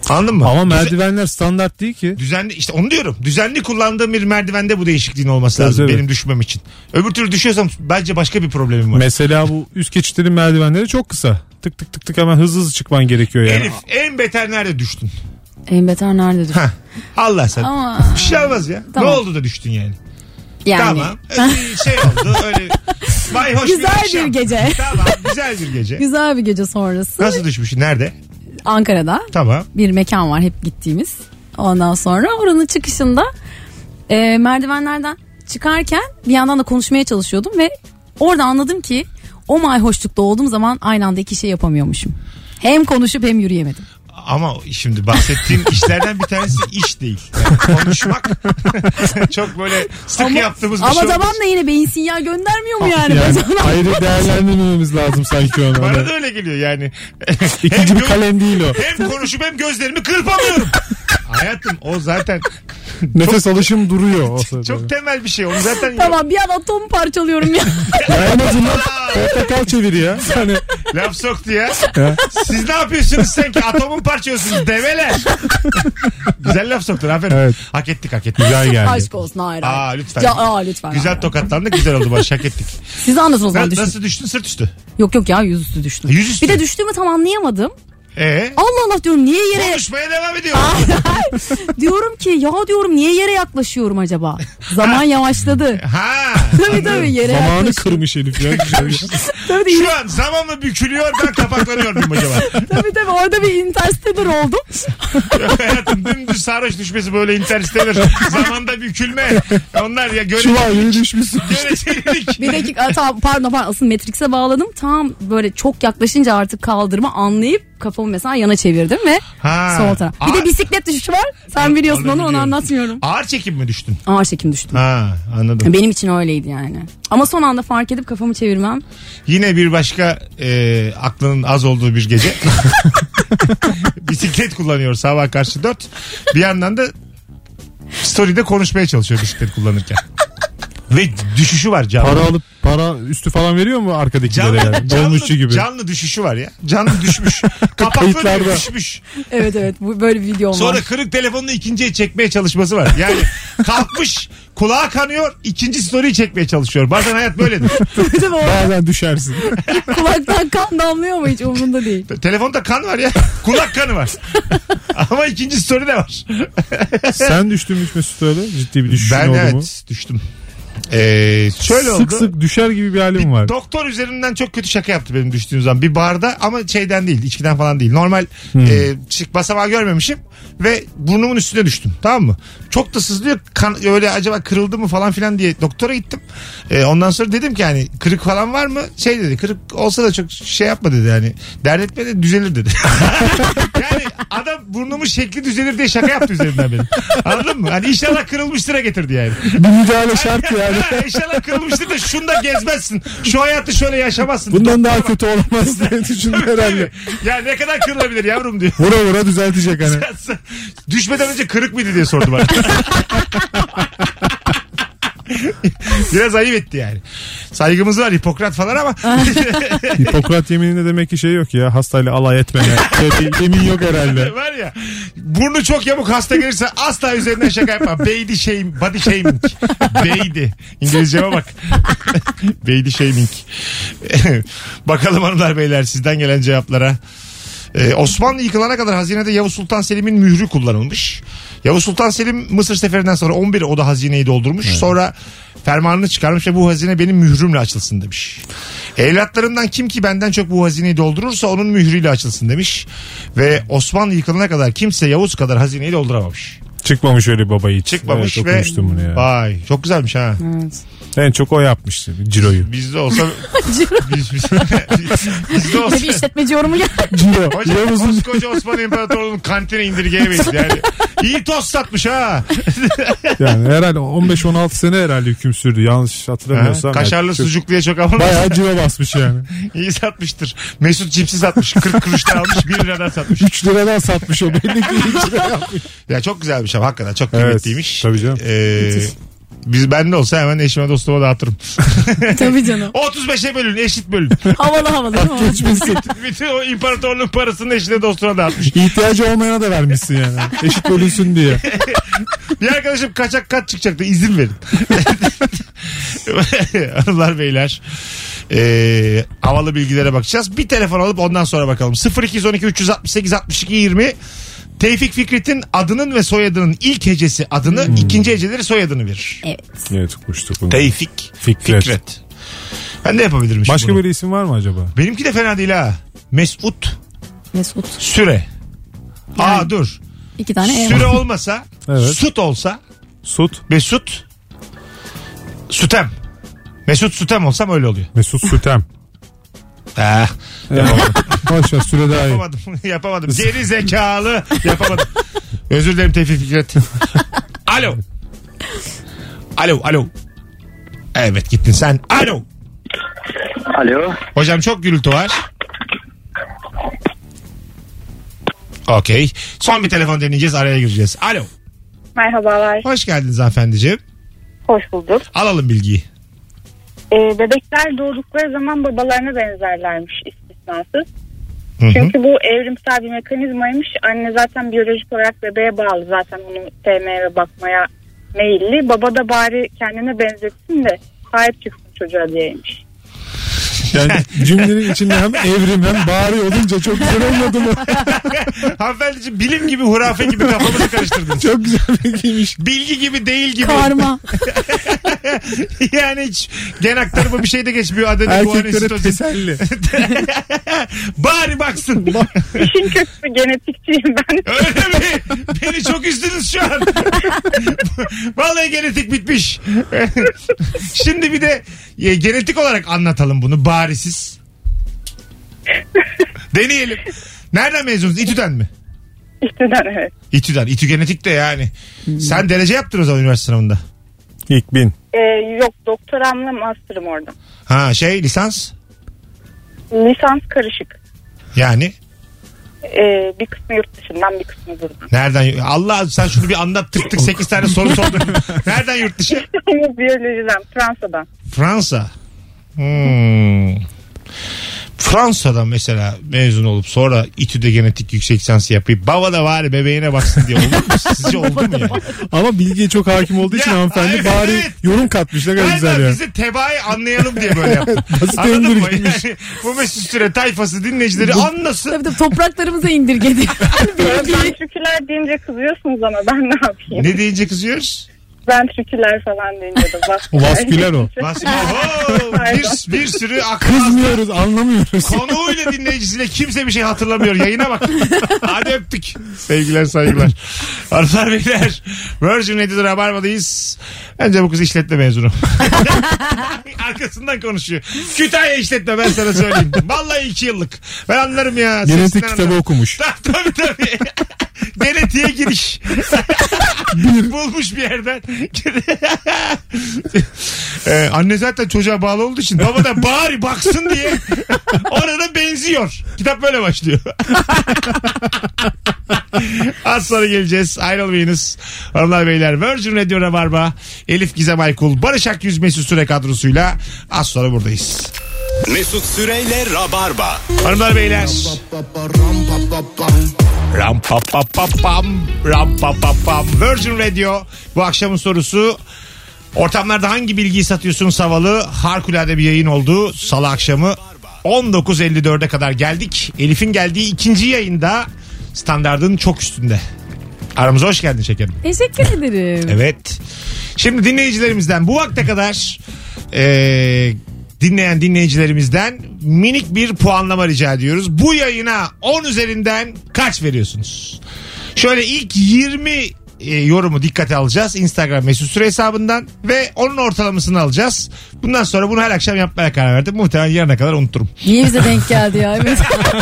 Speaker 2: Anladın mı?
Speaker 3: Ama merdivenler standart değil ki.
Speaker 2: Düzenli işte onu diyorum. Düzenli kullandığım bir merdivende bu değişikliğin olması lazım
Speaker 3: tabii.
Speaker 2: benim düşmem için. Öbür türlü düşüyorsam bence başka bir problemim var.
Speaker 3: Mesela bu üst geçitlerin merdivenleri çok kısa. Tık tık tık tık hemen hızlı hızlı çıkman gerekiyor yani.
Speaker 2: Elif en beter nerede düştün?
Speaker 4: En beter nerededir?
Speaker 2: Heh. Allah sen.
Speaker 4: Ama
Speaker 2: Bir şey olmaz ya.
Speaker 4: Tamam.
Speaker 2: Ne oldu da düştün yani?
Speaker 4: yani
Speaker 2: Tamam. Öyle bir şey oldu. Öyle bayhoş
Speaker 4: Güzel
Speaker 2: akşam.
Speaker 4: bir gece.
Speaker 2: Tamam güzel bir gece.
Speaker 4: güzel bir gece sonrası.
Speaker 2: Nasıl düşmüşsün? Nerede?
Speaker 4: Ankara'da
Speaker 2: Tamam.
Speaker 4: bir mekan var hep gittiğimiz. Ondan sonra oranın çıkışında e, merdivenlerden çıkarken bir yandan da konuşmaya çalışıyordum ve orada anladım ki o mayhoşlukta olduğum zaman aynı anda iki şey yapamıyormuşum. Hem konuşup hem yürüyemedim.
Speaker 2: Ama şimdi bahsettiğim *laughs* işlerden bir tanesi iş değil. Yani konuşmak *laughs* çok böyle sık yaptığımız bir
Speaker 4: ama
Speaker 2: şey olmaz.
Speaker 4: tamam da yine beyin sinyal göndermiyor mu yani?
Speaker 3: Yani
Speaker 4: sana-
Speaker 3: ayrı değerlendirmememiz lazım sanki onu.
Speaker 2: Bana
Speaker 3: Hani
Speaker 2: da öyle geliyor yani.
Speaker 3: İkinci bir kalem değil o.
Speaker 2: Hem konuşup hem gözlerimi kırpamıyorum. *laughs* Hayatım o zaten *laughs*
Speaker 3: Nefes alışım duruyor o *laughs* sırada.
Speaker 2: çok temel bir şey. Onu zaten *laughs*
Speaker 4: tamam bir an atomu parçalıyorum ya.
Speaker 3: Ya en azından portakal çevir ya. Hani
Speaker 2: laf soktu ya.
Speaker 3: Ya.
Speaker 2: Siz ne yapıyorsunuz sanki atomun parçalıyorsunuz develer. Güzel laf soktun aferin.
Speaker 3: Evet.
Speaker 2: Hak ettik hak ettik.
Speaker 3: güzel geldi.
Speaker 4: Aşk olsun hayır. hayır.
Speaker 2: Aa lütfen.
Speaker 4: Ya, aa, lütfen.
Speaker 2: Güzel
Speaker 4: hayır.
Speaker 2: tokatlandık güzel oldu Barış hak ettik.
Speaker 4: Siz anlatın o zaman
Speaker 2: Na-
Speaker 4: düşün.
Speaker 2: nasıl düştün sırt üstü?
Speaker 4: Yok yok ya yüzüstü düştüm.
Speaker 2: Yüzüstü.
Speaker 4: Bir de düştüğümü tam anlayamadım.
Speaker 2: Ee?
Speaker 4: Allah Allah diyorum niye yere
Speaker 2: Konuşmaya devam ediyor. *laughs*
Speaker 4: diyorum ki ya diyorum niye yere yaklaşıyorum acaba? Zaman yavaşladı.
Speaker 2: Ha. *laughs*
Speaker 4: tabii tabii yere
Speaker 3: Zamanı kırmış herif ya. *laughs*
Speaker 4: Tabii,
Speaker 2: Şu an zamanla bükülüyor ben kapaklanıyor muyum acaba?
Speaker 4: tabii tabii orada bir interstellar oldum.
Speaker 2: Hayatım dümdüz sarhoş düşmesi böyle interstellar. Zamanda bükülme. Onlar ya göre,
Speaker 3: Şu an yeni düşmüşsün.
Speaker 2: görecelilik.
Speaker 4: Bir dakika tamam, pardon pardon asıl Matrix'e bağladım. Tam böyle çok yaklaşınca artık kaldırma anlayıp kafamı mesela yana çevirdim ve
Speaker 2: Ha.
Speaker 4: sol taraf. Bir
Speaker 2: Ağır-
Speaker 4: de bisiklet düşüşü var. Sen biliyorsun onu, onu
Speaker 2: biliyorum.
Speaker 4: anlatmıyorum.
Speaker 2: Ağır çekim mi düştün?
Speaker 4: Ağır çekim düştüm.
Speaker 2: Ha anladım.
Speaker 4: Benim için öyleydi yani. Ama son anda fark edip kafamı çevirmem.
Speaker 2: Yine bir başka e, aklının az olduğu bir gece. *laughs* Bisiklet kullanıyor sabah karşı dört. Bir yandan da story'de konuşmaya çalışıyor bisiklet kullanırken. Ve düşüşü var canlı.
Speaker 3: Para alıp para üstü falan veriyor mu arkadakilere
Speaker 2: Canlı,
Speaker 3: yani?
Speaker 2: canlı,
Speaker 3: Dolmuşçu gibi.
Speaker 2: canlı düşüşü var ya. Canlı düşmüş. *laughs* Kapakları düşmüş.
Speaker 4: Evet evet bu böyle bir video
Speaker 2: Sonra
Speaker 4: var.
Speaker 2: kırık telefonunu ikinciye çekmeye çalışması var. Yani *laughs* kalkmış kulağı kanıyor ikinci story'i çekmeye çalışıyor. Bazen hayat böyledir. *laughs*
Speaker 3: Bazen düşersin.
Speaker 4: kulaktan kan damlıyor mu hiç umurunda değil.
Speaker 2: Telefonda kan var ya. Kulak kanı var. Ama ikinci story de var.
Speaker 3: Sen düştün mü Mesut öyle? Ciddi bir düşüşün
Speaker 2: ben
Speaker 3: oldu
Speaker 2: evet
Speaker 3: mu?
Speaker 2: düştüm. Ee, şöyle
Speaker 3: sık
Speaker 2: oldu.
Speaker 3: sık düşer gibi bir halim var.
Speaker 2: Doktor üzerinden çok kötü şaka yaptı benim düştüğüm zaman. Bir barda ama şeyden değil, içkiden falan değil. Normal
Speaker 3: Hmm.
Speaker 2: e, çık basamağı görmemişim ve burnumun üstüne düştüm. Tamam mı? Çok da sızlıyor. Kan, öyle acaba kırıldı mı falan filan diye doktora gittim. E, ondan sonra dedim ki hani kırık falan var mı? Şey dedi kırık olsa da çok şey yapma dedi yani. Dert etme de düzelir dedi. *laughs* yani adam burnumun şekli düzelir diye şaka yaptı üzerinden benim. Anladın mı? Hani inşallah kırılmıştır'a getirdi yani.
Speaker 3: Bir müdahale şart yani.
Speaker 2: Ha, İnşallah kırılmıştır da şunu da gezmezsin. Şu hayatı şöyle yaşamazsın.
Speaker 3: Bundan daha kötü olamaz diye düşündüm herhalde.
Speaker 2: ya ne kadar kırılabilir yavrum diyor.
Speaker 3: Vura vura düzeltecek hani.
Speaker 2: Düşmeden önce kırık mıydı diye sordu bana. *laughs* *laughs* Biraz ayıp etti yani. Saygımız var Hipokrat falan ama *laughs*
Speaker 3: Hipokrat yemininde demek ki şey yok ya. Hastayla alay etme bir yemin yok herhalde. *laughs*
Speaker 2: var ya burnu çok yamuk hasta gelirse asla üzerinden şaka yapma. Baby shame, body shaming. Baby. İngilizceme bak. Baby shaming. Bakalım hanımlar beyler sizden gelen cevaplara. Ee, Osmanlı yıkılana kadar hazinede Yavuz Sultan Selim'in mührü kullanılmış. Yavuz Sultan Selim Mısır seferinden sonra 11 o da hazineyi doldurmuş. Sonra fermanını çıkarmış ve bu hazine benim mührümle açılsın demiş. Evlatlarından kim ki benden çok bu hazineyi doldurursa onun mührüyle açılsın demiş. Ve Osmanlı yıkılana kadar kimse Yavuz kadar hazineyi dolduramamış.
Speaker 3: Çıkmamış öyle baba hiç.
Speaker 2: Çıkmamış
Speaker 3: evet,
Speaker 2: ve
Speaker 3: bunu ya.
Speaker 2: vay çok güzelmiş ha.
Speaker 4: Evet.
Speaker 3: En çok o yapmıştı ciroyu.
Speaker 2: Bizde olsa *laughs* biz, biz, *laughs* bizde
Speaker 4: Ne
Speaker 2: olsa
Speaker 4: bir işletmeci yorumu geldi.
Speaker 3: Ciro.
Speaker 2: Hocam koskoca Osmanlı İmparatorluğu'nun kantine indirgeyemeyiz yani. *laughs* İyi tost satmış ha.
Speaker 3: yani herhalde 15-16 sene herhalde hüküm sürdü. Yanlış hatırlamıyorsam.
Speaker 2: Ha, Kaşarlı
Speaker 3: Yani
Speaker 2: sucukluya çok ama
Speaker 3: Bayağı ciro basmış yani.
Speaker 2: iyi satmıştır. Mesut cipsi satmış. 40 kuruştan almış 1 liradan satmış.
Speaker 3: 3 liradan satmış o belli ki 3 lira yapmış.
Speaker 2: Ya çok güzelmiş ama hakikaten çok
Speaker 3: Evet,
Speaker 2: kıymetliymiş.
Speaker 3: tabii canım.
Speaker 2: Ee, biz bende olsa hemen eşime dostuma dağıtırım. *laughs*
Speaker 4: Tabii canım.
Speaker 2: 35'e bölün eşit bölün. *laughs*
Speaker 4: Havalı havalı. değil mi?
Speaker 3: Geçmişsin. *laughs*
Speaker 2: Bütün o imparatorluğun parasını eşine dostuna dağıtmış.
Speaker 3: İhtiyacı olmayana da vermişsin yani. Eşit bölünsün diye.
Speaker 2: Bir arkadaşım kaçak kat çıkacaktı izin verin. Hanımlar beyler. Ee, havalı bilgilere bakacağız. Bir telefon alıp ondan sonra bakalım. 0212 368 62 20 Tevfik Fikret'in adının ve soyadının ilk hecesi adını, ikinci heceleri soyadını verir.
Speaker 4: Evet.
Speaker 3: Evet okumuştuk bunu.
Speaker 2: Tevfik
Speaker 3: Fikret.
Speaker 2: Fikret. Ben de yapabilirim
Speaker 3: Başka
Speaker 2: bunu.
Speaker 3: böyle isim var mı acaba?
Speaker 2: Benimki de fena değil ha. Mesut
Speaker 4: Mesut.
Speaker 2: Süre.
Speaker 4: Yani
Speaker 2: Aa dur.
Speaker 4: iki tane ev
Speaker 2: Süre
Speaker 4: var.
Speaker 2: olmasa, *laughs*
Speaker 3: Evet.
Speaker 2: Sut olsa,
Speaker 3: Sut.
Speaker 2: Mesut Sütem. Mesut Sütem olsam öyle oluyor.
Speaker 3: Mesut Sütem.
Speaker 2: Ah, *laughs*
Speaker 3: Boş ver süre daha iyi.
Speaker 2: yapamadım. *laughs* yapamadım. Geri zekalı. Yapamadım. Özür dilerim Tevfik Fikret. *laughs* alo. Alo, alo. Evet gittin sen. Alo.
Speaker 7: Alo.
Speaker 2: Hocam çok gürültü var. Okey. Son bir telefon deneyeceğiz. Araya gireceğiz. Alo.
Speaker 10: Merhabalar,
Speaker 2: Hoş geldiniz hanımefendiciğim.
Speaker 10: hoş bulduk.
Speaker 2: Alalım bilgiyi.
Speaker 10: Ee, bebekler doğdukları zaman babalarına benzerlermiş istisnasız.
Speaker 2: Hı hı.
Speaker 10: Çünkü bu evrimsel bir mekanizmaymış. Anne zaten biyolojik olarak bebeğe bağlı zaten onu sevmeye ve bakmaya meyilli. Baba da bari kendine benzetsin de sahip çıksın çocuğa diyeymiş.
Speaker 3: Yani cümlenin içinde hem evrim hem bari olunca çok güzel olmadı mı? *laughs*
Speaker 2: Hanımefendiciğim bilim gibi hurafe gibi kafamızı karıştırdınız.
Speaker 3: çok güzel bilgiymiş.
Speaker 2: Bilgi gibi değil gibi.
Speaker 4: Karma. *laughs*
Speaker 2: yani hiç gen aktarımı bir şey de geçmiyor. Adenin
Speaker 3: Erkeklere teselli. *laughs*
Speaker 2: Bari baksın.
Speaker 10: İşin kötüsü genetikçiyim ben.
Speaker 2: Öyle mi? Beni çok üzdünüz şu an. Vallahi genetik bitmiş. Şimdi bir de e, genetik olarak anlatalım bunu barisiz. Deneyelim. Nereden mezunuz? İTÜ'den mi?
Speaker 10: İşteden evet.
Speaker 2: İTÜ'den. İTÜ genetik de yani. Sen derece yaptın o zaman üniversite sınavında.
Speaker 3: İlk bin.
Speaker 10: Ee, yok doktoramla master'ım orada.
Speaker 2: Ha şey lisans.
Speaker 10: Lisans karışık.
Speaker 2: Yani
Speaker 10: Ee, bir kısmı yurt dışından bir kısmı burada.
Speaker 2: nereden? Allah sen şunu bir anlat tık tık 8 tane soru sordun. *laughs* nereden yurt dışı?
Speaker 10: Biyolojiden Fransa'dan.
Speaker 2: Fransa. Hmm. Fransa'dan mesela mezun olup sonra İTÜ'de genetik yüksek lisans yapıp baba da var bebeğine baksın diye oldu mu? *laughs* Sizce oldu mu yani?
Speaker 3: Ama bilgiye çok hakim olduğu için
Speaker 2: Ya,
Speaker 3: hanımefendi
Speaker 2: evet,
Speaker 3: bari
Speaker 2: evet.
Speaker 3: yorum katmış ne kadar güzel yani.
Speaker 2: bizi tebaayı anlayalım diye böyle yaptım.
Speaker 3: Basit *laughs*
Speaker 2: Anladın mı? Yani *laughs* bu Mesut Süre tayfası dinleyicileri anlasın.
Speaker 4: Tabii tabii topraklarımıza indirgedi.
Speaker 10: Ventriküler deyince kızıyorsunuz ama ben ne yapayım?
Speaker 2: Ne deyince kızıyoruz?
Speaker 10: Ventriküler falan deyince de
Speaker 3: O vasküler o. *laughs*
Speaker 2: Bas- Oho, bir, bir sürü akıl
Speaker 3: Kızmıyoruz anlamıyoruz.
Speaker 2: Konuğuyla dinleyicisiyle kimse bir şey hatırlamıyor. Yayına bak. *laughs* Hadi öptük. Sevgiler saygılar. Hanımlar beyler. Virgin Radio'da Rabarba'dayız. Bence bu kız işletme mezunu. *laughs* Arkasından konuşuyor. Kütahya işletme ben sana söyleyeyim. Vallahi iki yıllık. Ben anlarım ya.
Speaker 3: Genetik kitabı
Speaker 2: anlarım.
Speaker 3: okumuş.
Speaker 2: tabii tabii. Genetiğe giriş. Bulmuş bir yerden. *laughs* Ee, anne zaten çocuğa bağlı olduğu için baba da bari baksın diye orada benziyor. Kitap böyle başlıyor. *laughs* Az sonra geleceğiz. Ayrılmayınız. Hanımlar beyler Virgin Radio Rabarba Elif Gizem Aykul Barış Akyüz Mesut Süre kadrosuyla az sonra buradayız.
Speaker 1: Mesut Süreyle Rabarba.
Speaker 2: Hanımlar beyler. Ram pa pa pa pam ram pa pa pam Virgin Radio bu akşamın sorusu ortamlarda hangi bilgiyi satıyorsunuz havalı harikulade bir yayın oldu salı akşamı 19.54'e kadar geldik Elif'in geldiği ikinci yayında standardın çok üstünde aramıza hoş geldin şekerim
Speaker 4: Teşekkür ederim.
Speaker 2: Evet. Şimdi dinleyicilerimizden bu vakte kadar e, dinleyen dinleyicilerimizden minik bir puanlama rica ediyoruz. Bu yayına 10 üzerinden kaç veriyorsunuz? Şöyle ilk 20 e, yorumu dikkate alacağız. Instagram mesut süre hesabından ve onun ortalamasını alacağız. Bundan sonra bunu her akşam yapmaya karar verdim. Muhtemelen yarına kadar unuturum.
Speaker 4: Niye bize denk *laughs* geldi ya? Evet.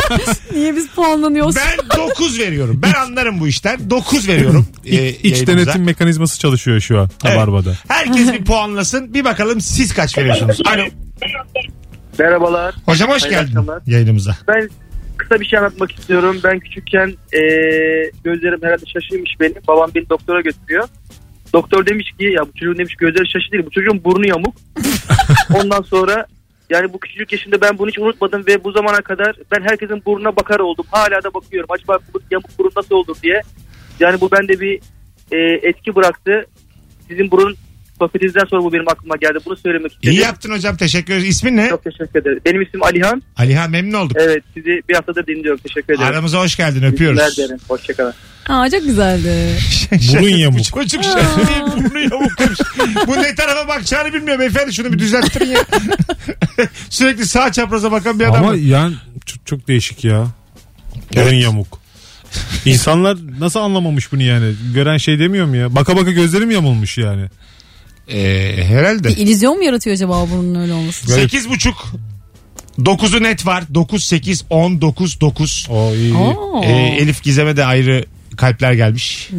Speaker 4: *laughs* Niye biz puanlanıyoruz?
Speaker 2: Ben 9 veriyorum. Ben anlarım bu işten. 9 veriyorum. *laughs* e,
Speaker 3: İç, iç
Speaker 2: yayınımıza.
Speaker 3: denetim mekanizması çalışıyor şu an
Speaker 2: Evet.
Speaker 3: Rabarba'da.
Speaker 2: Herkes bir puanlasın. Bir bakalım siz kaç veriyorsunuz? Alo.
Speaker 7: Merhabalar.
Speaker 2: Hocam hoş
Speaker 7: Hayırlı
Speaker 2: geldin
Speaker 7: akşamlar.
Speaker 2: yayınımıza.
Speaker 7: Ben kısa bir şey anlatmak istiyorum. Ben küçükken eee, gözlerim herhalde şaşırmış benim. Babam beni doktora götürüyor. Doktor demiş ki ya bu çocuğun demiş gözleri şaşı değil. Bu çocuğun burnu yamuk. *laughs* Ondan sonra yani bu küçücük yaşında ben bunu hiç unutmadım ve bu zamana kadar ben herkesin burnuna bakar oldum. Hala da bakıyorum. Acaba bu yamuk burun nasıl olur diye. Yani bu bende bir eee, etki bıraktı. Sizin burun sohbetinizden sonra bu benim aklıma geldi. Bunu söylemek istedim.
Speaker 2: İyi yaptın hocam teşekkür ederiz. İsmin ne?
Speaker 7: Çok teşekkür ederim. Benim ismim Alihan.
Speaker 2: Alihan memnun olduk.
Speaker 7: Evet sizi bir haftadır dinliyorum. Teşekkür ederim.
Speaker 2: Aramıza hoş geldin öpüyoruz.
Speaker 7: Teşekkür ederim. Hoşçakalın.
Speaker 4: Aa, çok güzeldi.
Speaker 3: Burun yamuk.
Speaker 2: Bu çocuk değil burnu. Bu ne tarafa bakacağını bilmiyor beyefendi şunu bir düzelttirin ya. *laughs* Sürekli sağ çapraza bakan bir adam.
Speaker 3: Ama
Speaker 2: var.
Speaker 3: yani çok, çok değişik ya. Burun
Speaker 2: Evet.
Speaker 3: yamuk. İnsanlar nasıl anlamamış bunu yani? Gören şey demiyor mu ya? Baka baka gözlerim yamulmuş yani.
Speaker 2: Ee, herhalde.
Speaker 4: Bir illüzyon mu yaratıyor acaba bunun öyle olması?
Speaker 3: Garip.
Speaker 2: Sekiz buçuk. 9'u net var. 9, 8, 10, 9, 9.
Speaker 3: O iyi.
Speaker 4: Oo.
Speaker 2: Ee, Elif Gizem'e de ayrı kalpler gelmiş.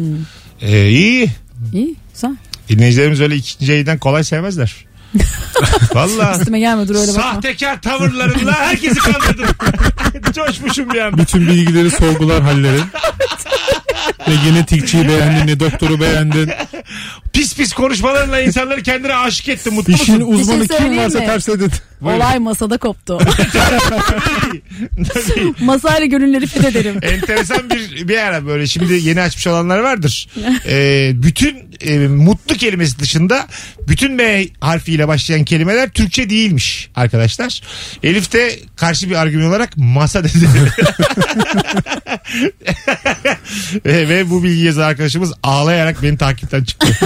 Speaker 2: Ee, iyi.
Speaker 4: İyi güzel.
Speaker 2: Dinleyicilerimiz öyle ikinci yayından kolay sevmezler. *laughs* Valla.
Speaker 4: Üstüme gelme dur öyle bakma.
Speaker 2: Sahtekar tavırlarınla herkesi kandırdın. *laughs* Coşmuşum bir anda.
Speaker 3: Bütün bilgileri sorgular hallerin. *laughs* ne genetikçiyi beğendin ne doktoru beğendin.
Speaker 2: Pis pis konuşmalarınla insanları kendine aşık ettin. Mutlu
Speaker 3: İşin
Speaker 2: musun?
Speaker 3: uzmanı
Speaker 4: Bir şey
Speaker 3: kim
Speaker 4: söyleyeyim
Speaker 3: varsa
Speaker 4: mi?
Speaker 3: ters edin.
Speaker 4: Olay masada koptu. *laughs* Masayla gönülleri fethederim. *laughs*
Speaker 2: Enteresan bir bir ara böyle şimdi yeni açmış olanlar vardır. *laughs* Ee, bütün e, mutlu kelimesi dışında bütün M harfiyle başlayan kelimeler Türkçe değilmiş arkadaşlar. Elif de karşı bir argüman olarak masa dedi. Ve, ve bu bilgiyi yazan arkadaşımız ağlayarak beni takipten çıktı. *laughs*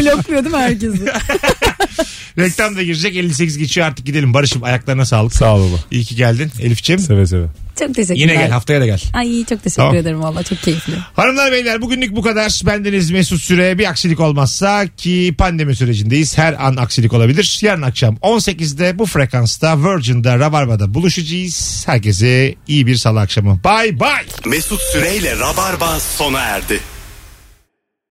Speaker 4: Blokluyor değil mi herkesi? *laughs*
Speaker 2: Reklam da girecek 58 geçiyor artık gidelim. Barış'ım ayaklarına sağlık.
Speaker 3: Sağ ol baba.
Speaker 2: İyi ki geldin Elif'ciğim.
Speaker 3: Seve seve.
Speaker 4: Çok teşekkürler.
Speaker 2: Yine gel haftaya da gel.
Speaker 4: Ay çok teşekkür
Speaker 2: Tamam.
Speaker 4: ederim valla çok keyifli.
Speaker 2: Hanımlar beyler bugünlük bu kadar. Bendeniz Mesut Süre bir aksilik olmazsa ki pandemi sürecindeyiz. Her an aksilik olabilir. Yarın akşam 18'de bu frekansta Virgin'da Rabarba'da buluşacağız. Herkese iyi bir salı akşamı. Bye bye.
Speaker 1: Mesut Süreyle Rabarba sona erdi.